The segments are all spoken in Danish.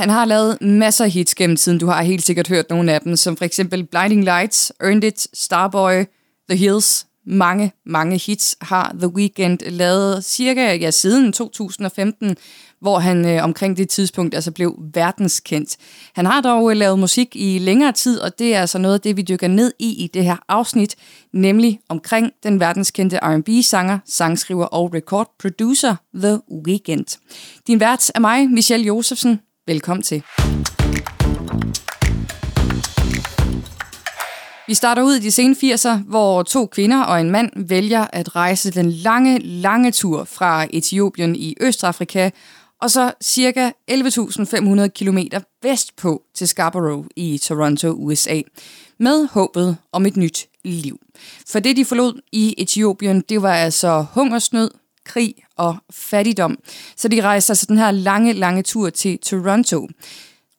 Han har lavet masser af hits gennem tiden. Du har helt sikkert hørt nogle af dem, som for eksempel Blinding Lights, Earned It, Starboy, The Hills. Mange, mange hits har The Weeknd lavet cirka ja, siden 2015, hvor han øh, omkring det tidspunkt altså blev verdenskendt. Han har dog øh, lavet musik i længere tid, og det er altså noget af det, vi dykker ned i i det her afsnit, nemlig omkring den verdenskendte R&B-sanger, sangskriver og record-producer The Weeknd. Din vært er mig, Michelle Josefsen. Velkommen til. Vi starter ud i de sene 80'er, hvor to kvinder og en mand vælger at rejse den lange, lange tur fra Etiopien i Østafrika og så cirka 11.500 km vestpå til Scarborough i Toronto, USA, med håbet om et nyt liv. For det, de forlod i Etiopien, det var altså hungersnød, krig og fattigdom. Så de rejser altså den her lange, lange tur til Toronto.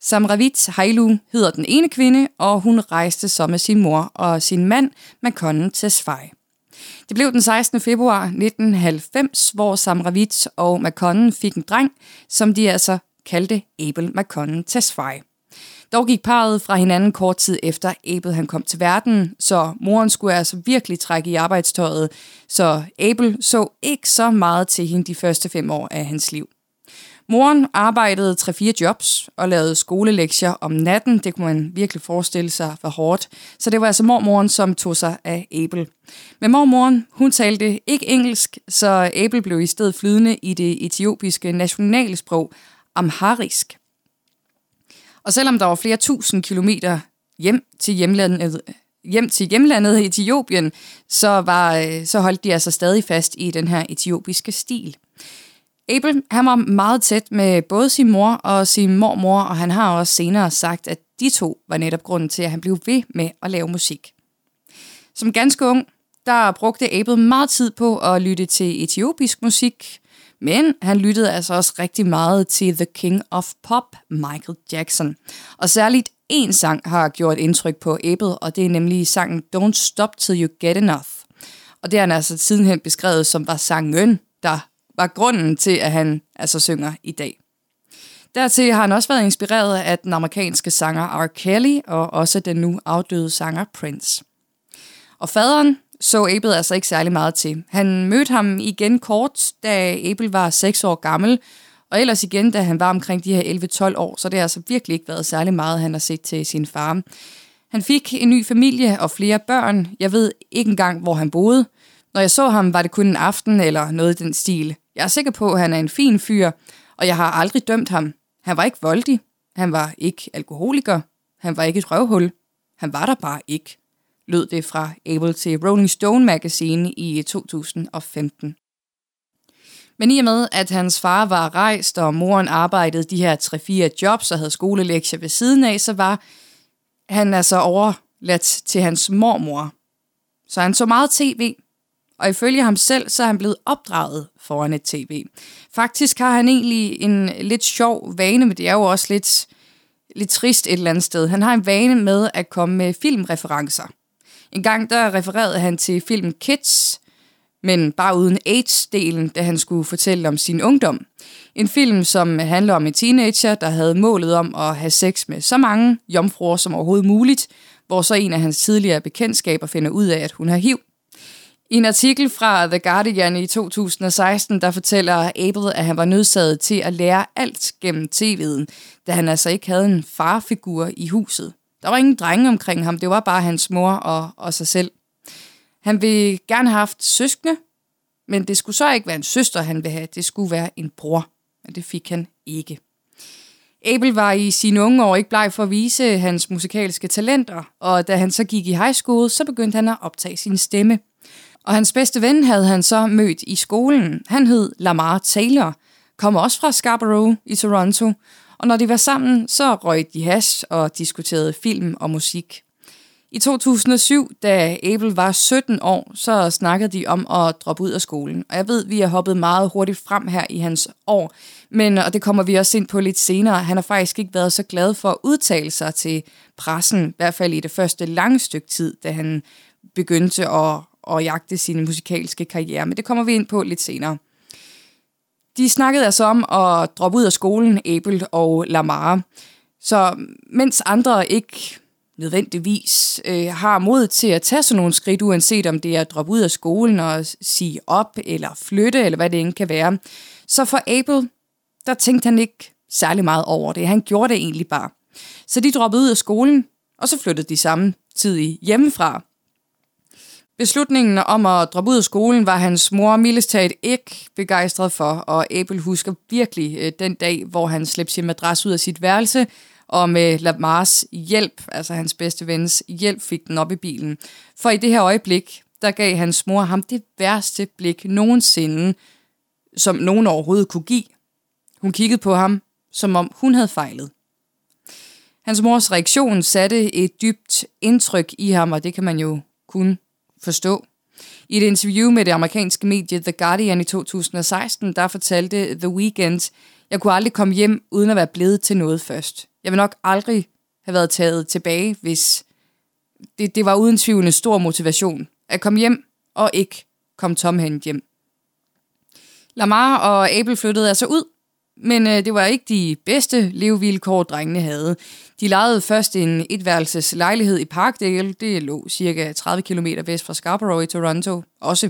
Samravit Hailu hedder den ene kvinde, og hun rejste så med sin mor og sin mand, Makonnen Tesfaye. Det blev den 16. februar 1990, hvor Sam Ravitz og Makonnen fik en dreng, som de altså kaldte Abel Makonnen Tesfaye. Dog gik parret fra hinanden kort tid efter Abel han kom til verden, så moren skulle altså virkelig trække i arbejdstøjet, så Abel så ikke så meget til hende de første fem år af hans liv. Moren arbejdede 3-4 jobs og lavede skolelektier om natten. Det kunne man virkelig forestille sig var hårdt. Så det var altså mormoren, som tog sig af Abel. Men mormoren, hun talte ikke engelsk, så Abel blev i stedet flydende i det etiopiske nationalsprog amharisk. Og selvom der var flere tusind kilometer hjem til hjemlandet, hjem til hjemlandet Etiopien, så, var, øh, så holdt de altså stadig fast i den her etiopiske stil. Abel han var meget tæt med både sin mor og sin mormor, og han har også senere sagt, at de to var netop grunden til, at han blev ved med at lave musik. Som ganske ung, der brugte Abel meget tid på at lytte til etiopisk musik, men han lyttede altså også rigtig meget til The King of Pop, Michael Jackson. Og særligt én sang har gjort indtryk på Abel, og det er nemlig sangen Don't Stop Till You Get Enough. Og det er han altså sidenhen beskrevet som var sangen, der var grunden til, at han altså synger i dag. Dertil har han også været inspireret af den amerikanske sanger R. Kelly og også den nu afdøde sanger Prince. Og faderen så Abel altså ikke særlig meget til. Han mødte ham igen kort, da Abel var 6 år gammel, og ellers igen, da han var omkring de her 11-12 år, så det har altså virkelig ikke været særlig meget, han har set til sin far. Han fik en ny familie og flere børn. Jeg ved ikke engang, hvor han boede. Når jeg så ham, var det kun en aften eller noget i den stil. Jeg er sikker på, at han er en fin fyr, og jeg har aldrig dømt ham. Han var ikke voldig. Han var ikke alkoholiker. Han var ikke et røvhul. Han var der bare ikke, lød det fra Able til Rolling Stone Magazine i 2015. Men i og med, at hans far var rejst, og moren arbejdede de her 3-4 jobs og havde skolelektier ved siden af, så var han altså overladt til hans mormor. Så han så meget tv, og ifølge ham selv, så er han blevet opdraget foran et tv. Faktisk har han egentlig en lidt sjov vane, men det er jo også lidt, lidt trist et eller andet sted. Han har en vane med at komme med filmreferencer. En gang der refererede han til filmen Kids, men bare uden AIDS-delen, da han skulle fortælle om sin ungdom. En film, som handler om en teenager, der havde målet om at have sex med så mange jomfruer som overhovedet muligt, hvor så en af hans tidligere bekendtskaber finder ud af, at hun har HIV. I en artikel fra The Guardian i 2016, der fortæller Abel, at han var nødsaget til at lære alt gennem tv'en, da han altså ikke havde en farfigur i huset. Der var ingen drenge omkring ham, det var bare hans mor og, og sig selv. Han ville gerne have haft søskende, men det skulle så ikke være en søster, han ville have. Det skulle være en bror, men det fik han ikke. Abel var i sine unge år ikke bleg for at vise hans musikalske talenter, og da han så gik i high school, så begyndte han at optage sin stemme – og hans bedste ven havde han så mødt i skolen. Han hed Lamar Taylor, kom også fra Scarborough i Toronto, og når de var sammen, så røg de hash og diskuterede film og musik. I 2007, da Abel var 17 år, så snakkede de om at droppe ud af skolen. Og jeg ved, vi har hoppet meget hurtigt frem her i hans år, men, og det kommer vi også ind på lidt senere, han har faktisk ikke været så glad for at udtale sig til pressen, i hvert fald i det første lange stykke tid, da han begyndte at, at jagte sin musikalske karriere, men det kommer vi ind på lidt senere. De snakkede altså om at droppe ud af skolen, Abel og Lamar. Så mens andre ikke nødvendigvis øh, har mod til at tage sådan nogle skridt, uanset om det er at droppe ud af skolen og sige op eller flytte, eller hvad det end kan være. Så for Abel, der tænkte han ikke særlig meget over det. Han gjorde det egentlig bare. Så de droppede ud af skolen, og så flyttede de samtidig hjemmefra. Beslutningen om at droppe ud af skolen var hans mor Millestad ikke begejstret for, og Abel husker virkelig øh, den dag, hvor han slæbte sin madras ud af sit værelse, og med Lamars hjælp, altså hans bedste vens hjælp, fik den op i bilen. For i det her øjeblik, der gav hans mor ham det værste blik nogensinde, som nogen overhovedet kunne give. Hun kiggede på ham, som om hun havde fejlet. Hans mors reaktion satte et dybt indtryk i ham, og det kan man jo kun forstå. I et interview med det amerikanske medie The Guardian i 2016, der fortalte The Weeknd, jeg kunne aldrig komme hjem uden at være blevet til noget først. Jeg vil nok aldrig have været taget tilbage, hvis det, det var uden tvivl en stor motivation at komme hjem og ikke komme tomhændet hjem. Lamar og Abel flyttede altså ud, men øh, det var ikke de bedste levevilkår, drengene havde. De lejede først en etværelses lejlighed i Parkdale, det lå cirka 30 km vest fra Scarborough i Toronto også.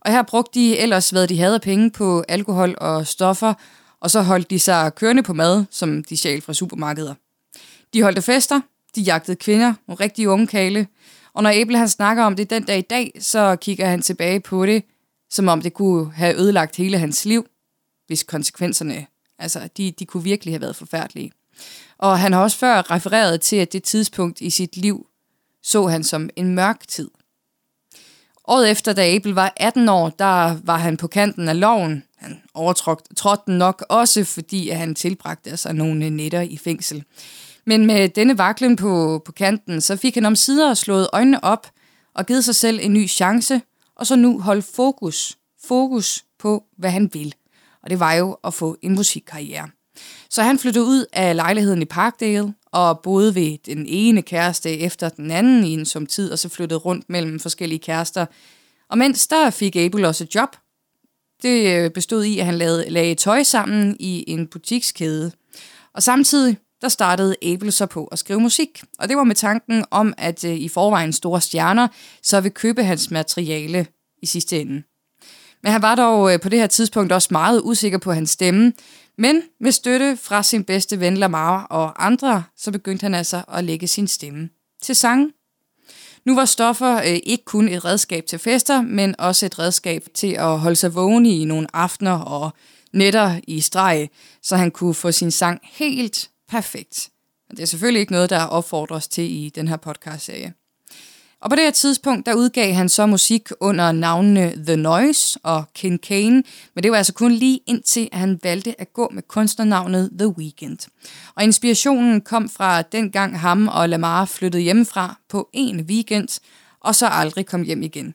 Og her brugte de ellers, hvad de havde penge på alkohol og stoffer, og så holdt de sig kørende på mad, som de sjæl fra supermarkeder. De holdte fester, de jagtede kvinder, nogle rigtig unge kale, og når Abel han snakker om det den dag i dag, så kigger han tilbage på det, som om det kunne have ødelagt hele hans liv, hvis konsekvenserne, altså de, de kunne virkelig have været forfærdelige. Og han har også før refereret til, at det tidspunkt i sit liv så han som en mørk tid. Året efter, da Abel var 18 år, der var han på kanten af loven. Han overtrådte den nok også, fordi han tilbragte altså nogle nætter i fængsel. Men med denne vaklen på, på kanten, så fik han om sider slået øjnene op og givet sig selv en ny chance, og så nu holde fokus, fokus på, hvad han vil. Og det var jo at få en musikkarriere. Så han flyttede ud af lejligheden i Parkdale og boede ved den ene kæreste efter den anden i en som tid, og så flyttede rundt mellem forskellige kærester. Og mens der fik Abel også et job. Det øh, bestod i, at han lavede, lagde tøj sammen i en butikskæde. Og samtidig der startede Abel så på at skrive musik. Og det var med tanken om, at øh, i forvejen store stjerner så vil købe hans materiale i sidste ende. Men han var dog øh, på det her tidspunkt også meget usikker på hans stemme, men med støtte fra sin bedste ven Lamar og andre, så begyndte han altså at lægge sin stemme til sang. Nu var stoffer øh, ikke kun et redskab til fester, men også et redskab til at holde sig vågen i nogle aftener og nætter i streg, så han kunne få sin sang helt perfekt. Men det er selvfølgelig ikke noget, der opfordres til i den her podcast-serie. Og på det her tidspunkt, der udgav han så musik under navnene The Noise og Ken Kane, men det var altså kun lige indtil, at han valgte at gå med kunstnernavnet The Weeknd. Og inspirationen kom fra dengang ham og Lamar flyttede hjemmefra på en weekend, og så aldrig kom hjem igen.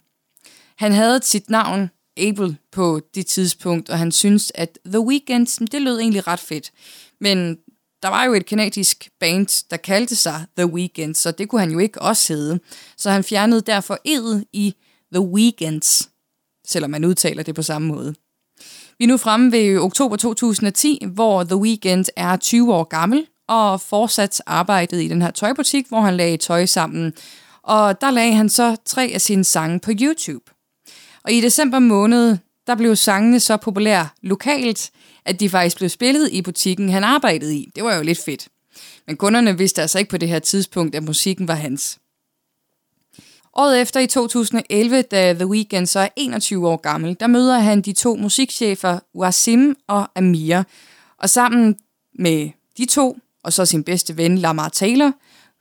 Han havde sit navn Abel på det tidspunkt, og han syntes, at The Weeknd, det lød egentlig ret fedt. Men der var jo et kanadisk band, der kaldte sig The Weeknd, så det kunne han jo ikke også hedde. Så han fjernede derfor edet i The Weekends, selvom man udtaler det på samme måde. Vi er nu fremme ved oktober 2010, hvor The Weeknd er 20 år gammel og fortsat arbejdet i den her tøjbutik, hvor han lagde tøj sammen. Og der lagde han så tre af sine sange på YouTube. Og i december måned, der blev sangene så populære lokalt, at de faktisk blev spillet i butikken, han arbejdede i. Det var jo lidt fedt. Men kunderne vidste altså ikke på det her tidspunkt, at musikken var hans. Året efter i 2011, da The Weeknd så er 21 år gammel, der møder han de to musikchefer Wasim og Amir. Og sammen med de to, og så sin bedste ven Lamar Taylor,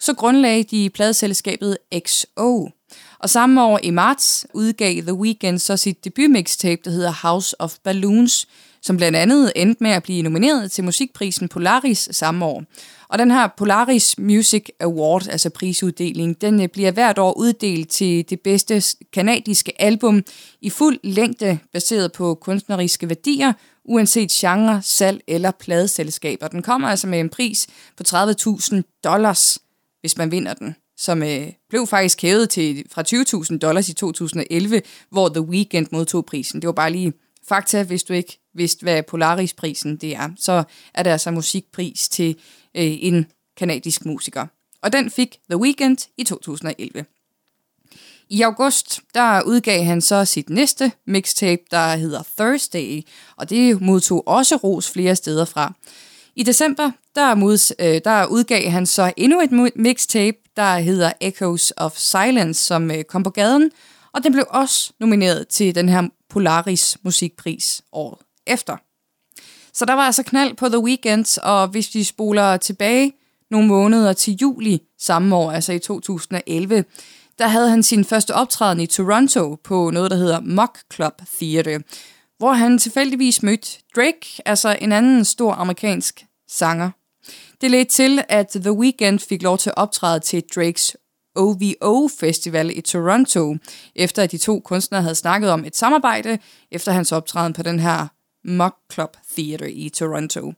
så grundlagde de pladselskabet XO. Og samme år i marts udgav The Weeknd så sit debutmixtape, der hedder House of Balloons, som blandt andet endte med at blive nomineret til musikprisen Polaris samme år. Og den her Polaris Music Award, altså prisuddeling, den øh, bliver hvert år uddelt til det bedste kanadiske album i fuld længde, baseret på kunstneriske værdier, uanset genre, salg eller pladeselskaber. Den kommer altså med en pris på 30.000 dollars, hvis man vinder den som øh, blev faktisk hævet til fra 20.000 dollars i 2011, hvor The Weeknd modtog prisen. Det var bare lige fakta, hvis du ikke vidste, hvad Polaris-prisen det er, så er det altså musikpris til øh, en kanadisk musiker. Og den fik The Weeknd i 2011. I august, der udgav han så sit næste mixtape, der hedder Thursday, og det modtog også ros flere steder fra. I december, der, mods, øh, der udgav han så endnu et mixtape, der hedder Echoes of Silence, som øh, kom på gaden, og den blev også nomineret til den her Polaris musikpris året efter. Så der var altså knald på The Weeknd, og hvis vi spoler tilbage nogle måneder til juli samme år, altså i 2011, der havde han sin første optræden i Toronto på noget, der hedder Mock Club Theatre, hvor han tilfældigvis mødte Drake, altså en anden stor amerikansk sanger. Det ledte til, at The Weeknd fik lov til at optræde til Drakes OVO Festival i Toronto, efter at de to kunstnere havde snakket om et samarbejde efter hans optræden på den her Mock Club Theater i Toronto.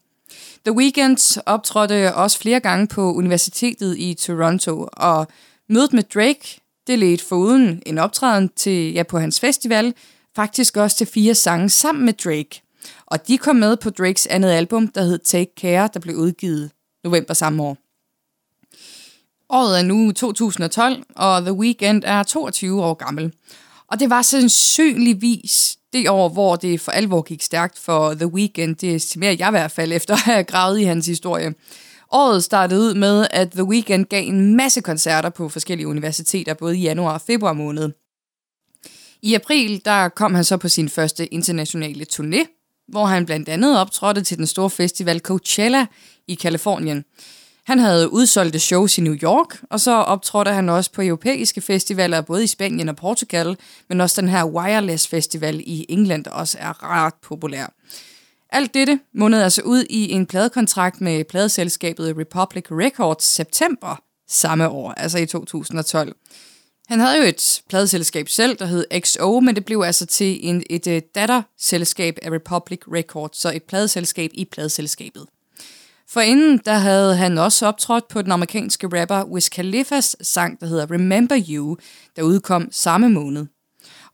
The Weeknd optrådte også flere gange på universitetet i Toronto, og mødet med Drake, det ledte foruden en optræden til, ja, på hans festival, faktisk også til fire sange sammen med Drake. Og de kom med på Drakes andet album, der hed Take Care, der blev udgivet november samme år. Året er nu 2012, og The Weeknd er 22 år gammel. Og det var sandsynligvis det år, hvor det for alvor gik stærkt for The Weeknd. Det estimerer jeg i hvert fald efter at have gravet i hans historie. Året startede ud med, at The Weeknd gav en masse koncerter på forskellige universiteter, både i januar og februar måned. I april der kom han så på sin første internationale turné, hvor han blandt andet optrådte til den store festival Coachella i Kalifornien. Han havde udsolgte shows i New York, og så optrådte han også på europæiske festivaler, både i Spanien og Portugal, men også den her Wireless Festival i England, også er ret populær. Alt dette mundede altså ud i en pladekontrakt med pladeselskabet Republic Records september samme år, altså i 2012. Han havde jo et pladeselskab selv, der hed XO, men det blev altså til en, et, et datterselskab af Republic Records, så et pladeselskab i pladeselskabet. For inden der havde han også optrådt på den amerikanske rapper Wiz Khalifas sang, der hedder Remember You, der udkom samme måned.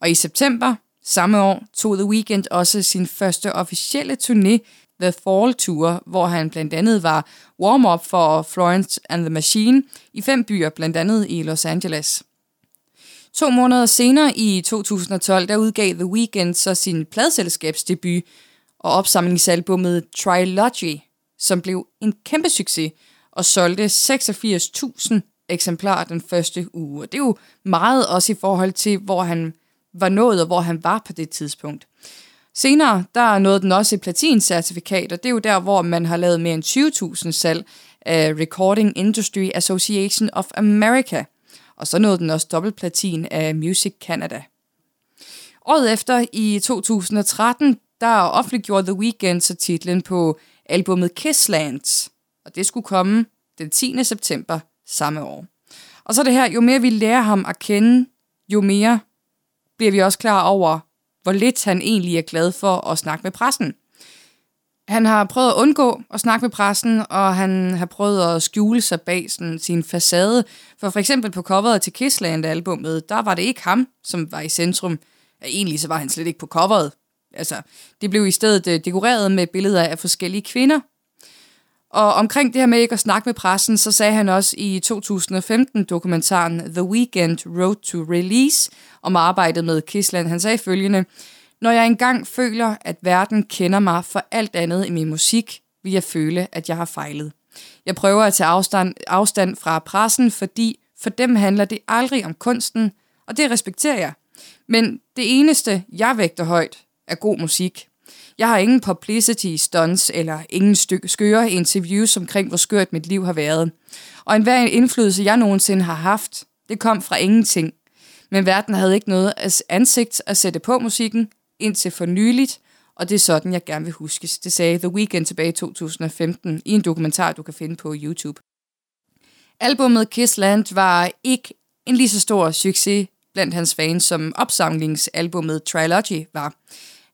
Og i september samme år tog The Weeknd også sin første officielle turné, The Fall Tour, hvor han blandt andet var warm-up for Florence and the Machine i fem byer, blandt andet i Los Angeles. To måneder senere i 2012, der udgav The Weeknd så sin pladselskabsdebut og opsamlingsalbummet Trilogy, som blev en kæmpe succes og solgte 86.000 eksemplarer den første uge. Og det er jo meget også i forhold til, hvor han var nået og hvor han var på det tidspunkt. Senere, der nåede den også et platincertifikat, og det er jo der, hvor man har lavet mere end 20.000 salg af Recording Industry Association of America. Og så nåede den også dobbeltplatin af Music Canada. Året efter, i 2013, der offentliggjorde The Weeknd så titlen på albumet Kisslands, og det skulle komme den 10. september samme år. Og så det her, jo mere vi lærer ham at kende, jo mere bliver vi også klar over, hvor lidt han egentlig er glad for at snakke med pressen. Han har prøvet at undgå at snakke med pressen, og han har prøvet at skjule sig bag sådan, sin facade. For for eksempel på coveret til Kissland-albummet, der var det ikke ham, som var i centrum. Ja, egentlig så var han slet ikke på coveret. Altså, det blev i stedet øh, dekoreret med billeder af forskellige kvinder. Og omkring det her med ikke at snakke med pressen, så sagde han også i 2015-dokumentaren The Weekend Road to Release om arbejdet med Kissland. Han sagde følgende, når jeg engang føler, at verden kender mig for alt andet end min musik, vil jeg føle, at jeg har fejlet. Jeg prøver at tage afstand, afstand fra pressen, fordi for dem handler det aldrig om kunsten, og det respekterer jeg. Men det eneste, jeg vægter højt, er god musik. Jeg har ingen publicity stunts eller ingen stykke skøre interviews omkring, hvor skørt mit liv har været. Og enhver indflydelse, jeg nogensinde har haft, det kom fra ingenting. Men verden havde ikke noget ansigt at sætte på musikken, indtil for nyligt, og det er sådan, jeg gerne vil huskes. Det sagde The Weeknd tilbage i 2015 i en dokumentar, du kan finde på YouTube. Albummet Kiss Land var ikke en lige så stor succes blandt hans fans, som opsamlingsalbummet Trilogy var.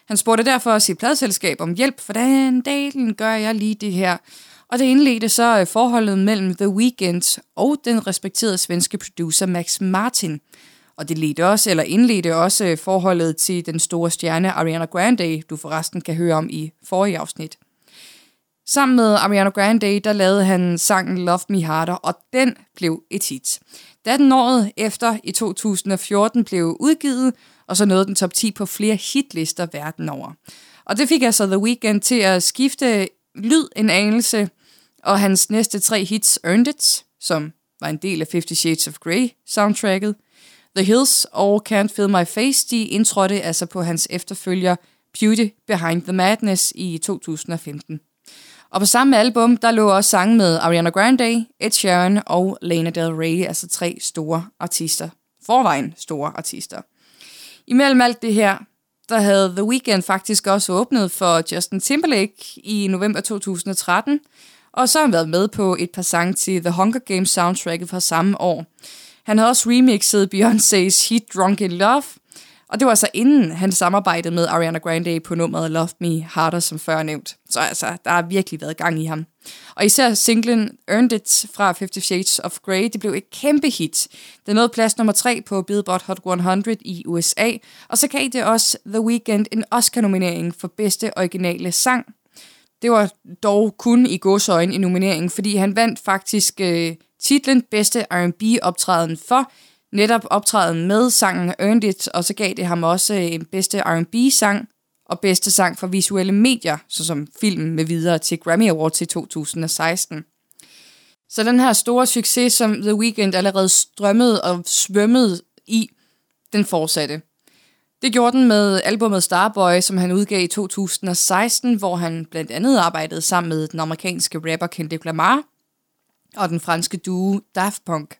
Han spurgte derfor sit pladselskab om hjælp, for den gør jeg lige det her. Og det indledte så øh, forholdet mellem The Weeknd og den respekterede svenske producer Max Martin – og det ledte også, eller indledte også forholdet til den store stjerne Ariana Grande, du forresten kan høre om i forrige afsnit. Sammen med Ariana Grande, der lavede han sangen Love Me Harder, og den blev et hit. Da den året efter i 2014 blev udgivet, og så nåede den top 10 på flere hitlister verden over. Og det fik altså The Weeknd til at skifte lyd en anelse, og hans næste tre hits Earned It, som var en del af Fifty Shades of Grey soundtracket, The Hills og Can't Feel My Face, de indtrådte altså på hans efterfølger Beauty Behind the Madness i 2015. Og på samme album, der lå også sange med Ariana Grande, Ed Sheeran og Lana Del Rey, altså tre store artister. Forvejen store artister. Imellem alt det her, der havde The Weeknd faktisk også åbnet for Justin Timberlake i november 2013, og så har han været med på et par sange til The Hunger Games soundtracket fra samme år. Han havde også remixet Beyoncé's hit Drunk in Love, og det var altså inden han samarbejdede med Ariana Grande på nummeret Love Me Harder, som før nævnt. Så altså, der har virkelig været gang i ham. Og især singlen Earned It fra Fifty Shades of Grey, det blev et kæmpe hit. Den nåede plads nummer 3 på Billboard Hot 100 i USA, og så gav det også The Weeknd en Oscar-nominering for bedste originale sang. Det var dog kun i godsøjen i nomineringen, fordi han vandt faktisk øh, titlen Bedste R&B-optræden for netop optræden med sangen Earned It, og så gav det ham også øh, en bedste R&B-sang og bedste sang for visuelle medier, såsom film med videre til Grammy Awards i 2016. Så den her store succes, som The Weeknd allerede strømmede og svømmede i, den fortsatte. Det gjorde den med albumet Starboy, som han udgav i 2016, hvor han blandt andet arbejdede sammen med den amerikanske rapper Kendrick Lamar og den franske duo Daft Punk.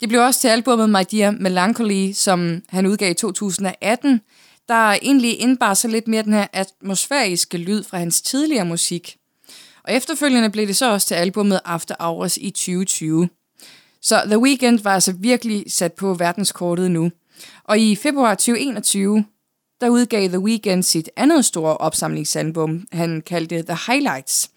Det blev også til albumet My Dear Melancholy, som han udgav i 2018, der egentlig indbar sig lidt mere den her atmosfæriske lyd fra hans tidligere musik. Og efterfølgende blev det så også til albumet After Hours i 2020. Så The Weeknd var altså virkelig sat på verdenskortet nu. Og i februar 2021, der udgav The Weeknd sit andet store opsamlingsalbum, han kaldte The Highlights,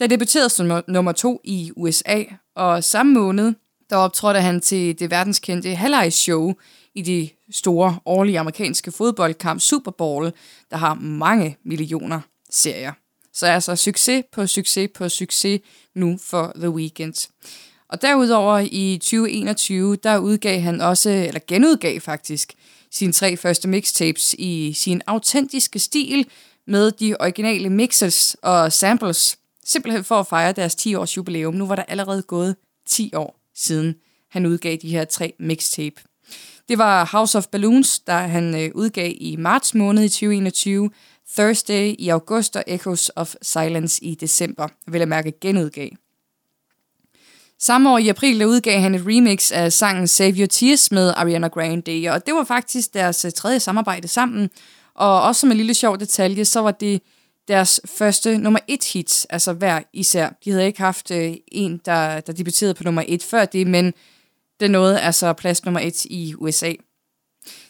der debuterede som nummer to i USA, og samme måned, der optrådte han til det verdenskendte Halleys Show i de store årlige amerikanske fodboldkamp Super Bowl, der har mange millioner serier. Så altså succes på succes på succes nu for The Weeknd. Og derudover i 2021, der udgav han også, eller genudgav faktisk, sine tre første mixtapes i sin autentiske stil med de originale mixes og samples, simpelthen for at fejre deres 10 års jubilæum. Nu var der allerede gået 10 år siden han udgav de her tre mixtape. Det var House of Balloons, der han øh, udgav i marts måned i 2021, Thursday i august og Echoes of Silence i december, vil jeg mærke genudgav. Samme år i april der udgav han et remix af sangen Save Your Tears med Ariana Grande, og det var faktisk deres øh, tredje samarbejde sammen. Og også som en lille sjov detalje, så var det deres første nummer et hit, altså hver især. De havde ikke haft øh, en, der, der debuterede på nummer et før det, men det nåede altså plads nummer et i USA.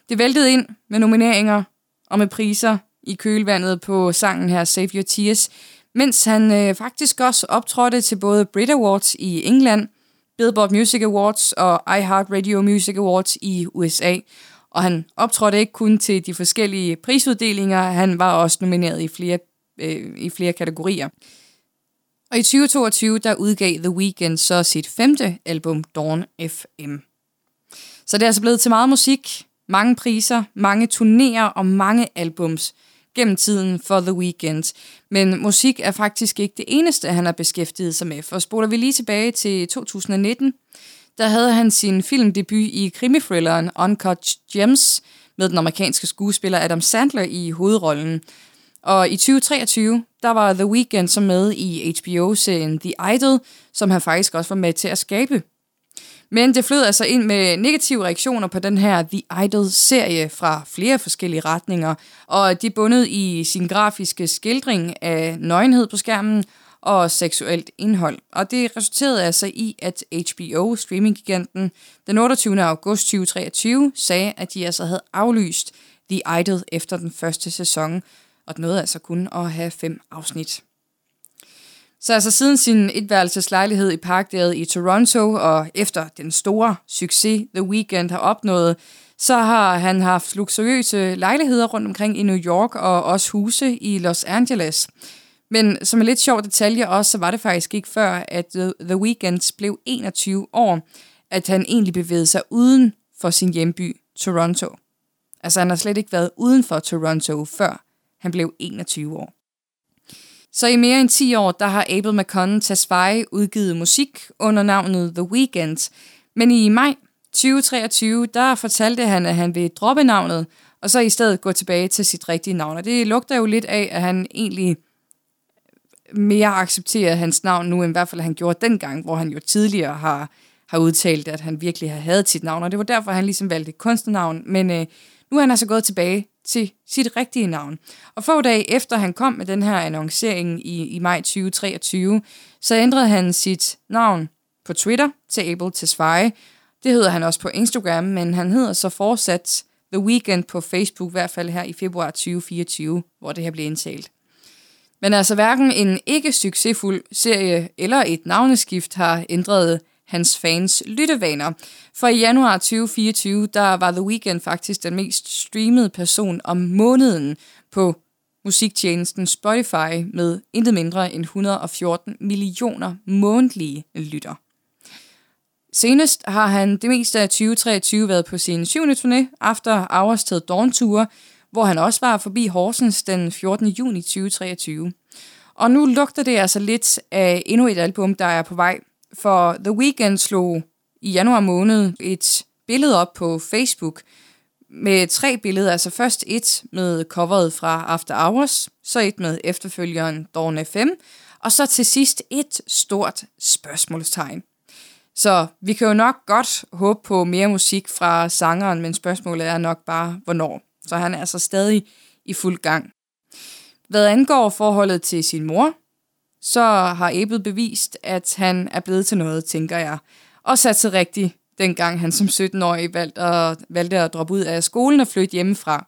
Det væltede ind med nomineringer og med priser i kølvandet på sangen her Save Your Tears, mens han øh, faktisk også optrådte til både Brit Awards i England, Billboard Music Awards og iHeartRadio Music Awards i USA. Og han optrådte ikke kun til de forskellige prisuddelinger, han var også nomineret i flere, øh, i flere kategorier. Og i 2022, der udgav The Weeknd så sit femte album, Dawn FM. Så det er altså blevet til meget musik, mange priser, mange turnéer og mange albums gennem tiden for The Weeknd. Men musik er faktisk ikke det eneste, han har beskæftiget sig med. For spoler vi lige tilbage til 2019, der havde han sin filmdebut i krimithrilleren Uncut Gems med den amerikanske skuespiller Adam Sandler i hovedrollen. Og i 2023, der var The Weeknd så med i HBO-serien The Idol, som han faktisk også var med til at skabe. Men det flød altså ind med negative reaktioner på den her The Idol-serie fra flere forskellige retninger, og de bundet i sin grafiske skildring af nøgenhed på skærmen og seksuelt indhold. Og det resulterede altså i, at HBO, streaminggiganten, den 28. august 2023 sagde, at de altså havde aflyst The Idol efter den første sæson, og den nåede altså kun at have fem afsnit. Så altså siden sin etværelseslejlighed i Parkdale i Toronto, og efter den store succes The Weeknd har opnået, så har han haft luksuriøse lejligheder rundt omkring i New York og også huse i Los Angeles. Men som en lidt sjov detalje også, så var det faktisk ikke før, at The Weeknd blev 21 år, at han egentlig bevægede sig uden for sin hjemby, Toronto. Altså han har slet ikke været uden for Toronto, før han blev 21 år. Så i mere end 10 år, der har Abel McConnell Tesfaye udgivet musik under navnet The Weeknd. Men i maj 2023, der fortalte han, at han vil droppe navnet, og så i stedet gå tilbage til sit rigtige navn. Og det lugter jo lidt af, at han egentlig mere accepterer hans navn nu, end i hvert fald han gjorde dengang, hvor han jo tidligere har, har udtalt, at han virkelig har hadet sit navn. Og det var derfor, han ligesom valgte et kunstnernavn. Men øh, nu er han altså gået tilbage til sit rigtige navn. Og få dage efter han kom med den her annoncering i, i maj 2023, så ændrede han sit navn på Twitter til Abel Tesfaye. Det hedder han også på Instagram, men han hedder så fortsat The Weekend på Facebook, i hvert fald her i februar 2024, hvor det her blev indtalt. Men altså hverken en ikke succesfuld serie eller et navneskift har ændret hans fans lyttevaner. For i januar 2024, der var The Weeknd faktisk den mest streamede person om måneden på musiktjenesten Spotify med intet mindre end 114 millioner månedlige lytter. Senest har han det meste af 2023 været på sin syvende turné, After Hours til Dawn Tour, hvor han også var forbi Horsens den 14. juni 2023. Og nu lugter det altså lidt af endnu et album, der er på vej, for The Weeknd slog i januar måned et billede op på Facebook med tre billeder. Altså først et med coveret fra After Hours, så et med efterfølgeren Dawn FM, og så til sidst et stort spørgsmålstegn. Så vi kan jo nok godt håbe på mere musik fra sangeren, men spørgsmålet er nok bare, hvornår. Så han er altså stadig i fuld gang. Hvad angår forholdet til sin mor, så har Abel bevist, at han er blevet til noget, tænker jeg. Og sat sig rigtigt, dengang han som 17-årig valgte at, valgte at droppe ud af skolen og flytte hjemmefra.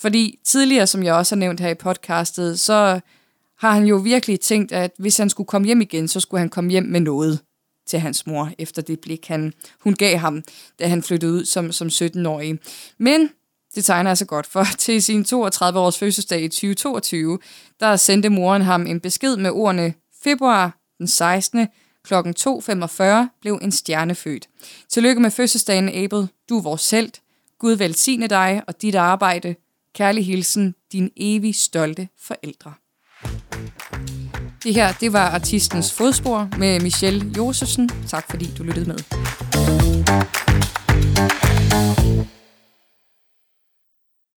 Fordi tidligere, som jeg også har nævnt her i podcastet, så har han jo virkelig tænkt, at hvis han skulle komme hjem igen, så skulle han komme hjem med noget til hans mor, efter det blik, han, hun gav ham, da han flyttede ud som, som 17-årig. Men det tegner altså godt, for til sin 32-års fødselsdag i 2022, der sendte moren ham en besked med ordene februar den 16. kl. 2.45 blev en stjerne født. Tillykke med fødselsdagen, Abel. Du er vores selv. Gud velsigne dig og dit arbejde. Kærlig hilsen, din evig stolte forældre. Det her, det var artistens fodspor med Michelle Josefsen. Tak fordi du lyttede med.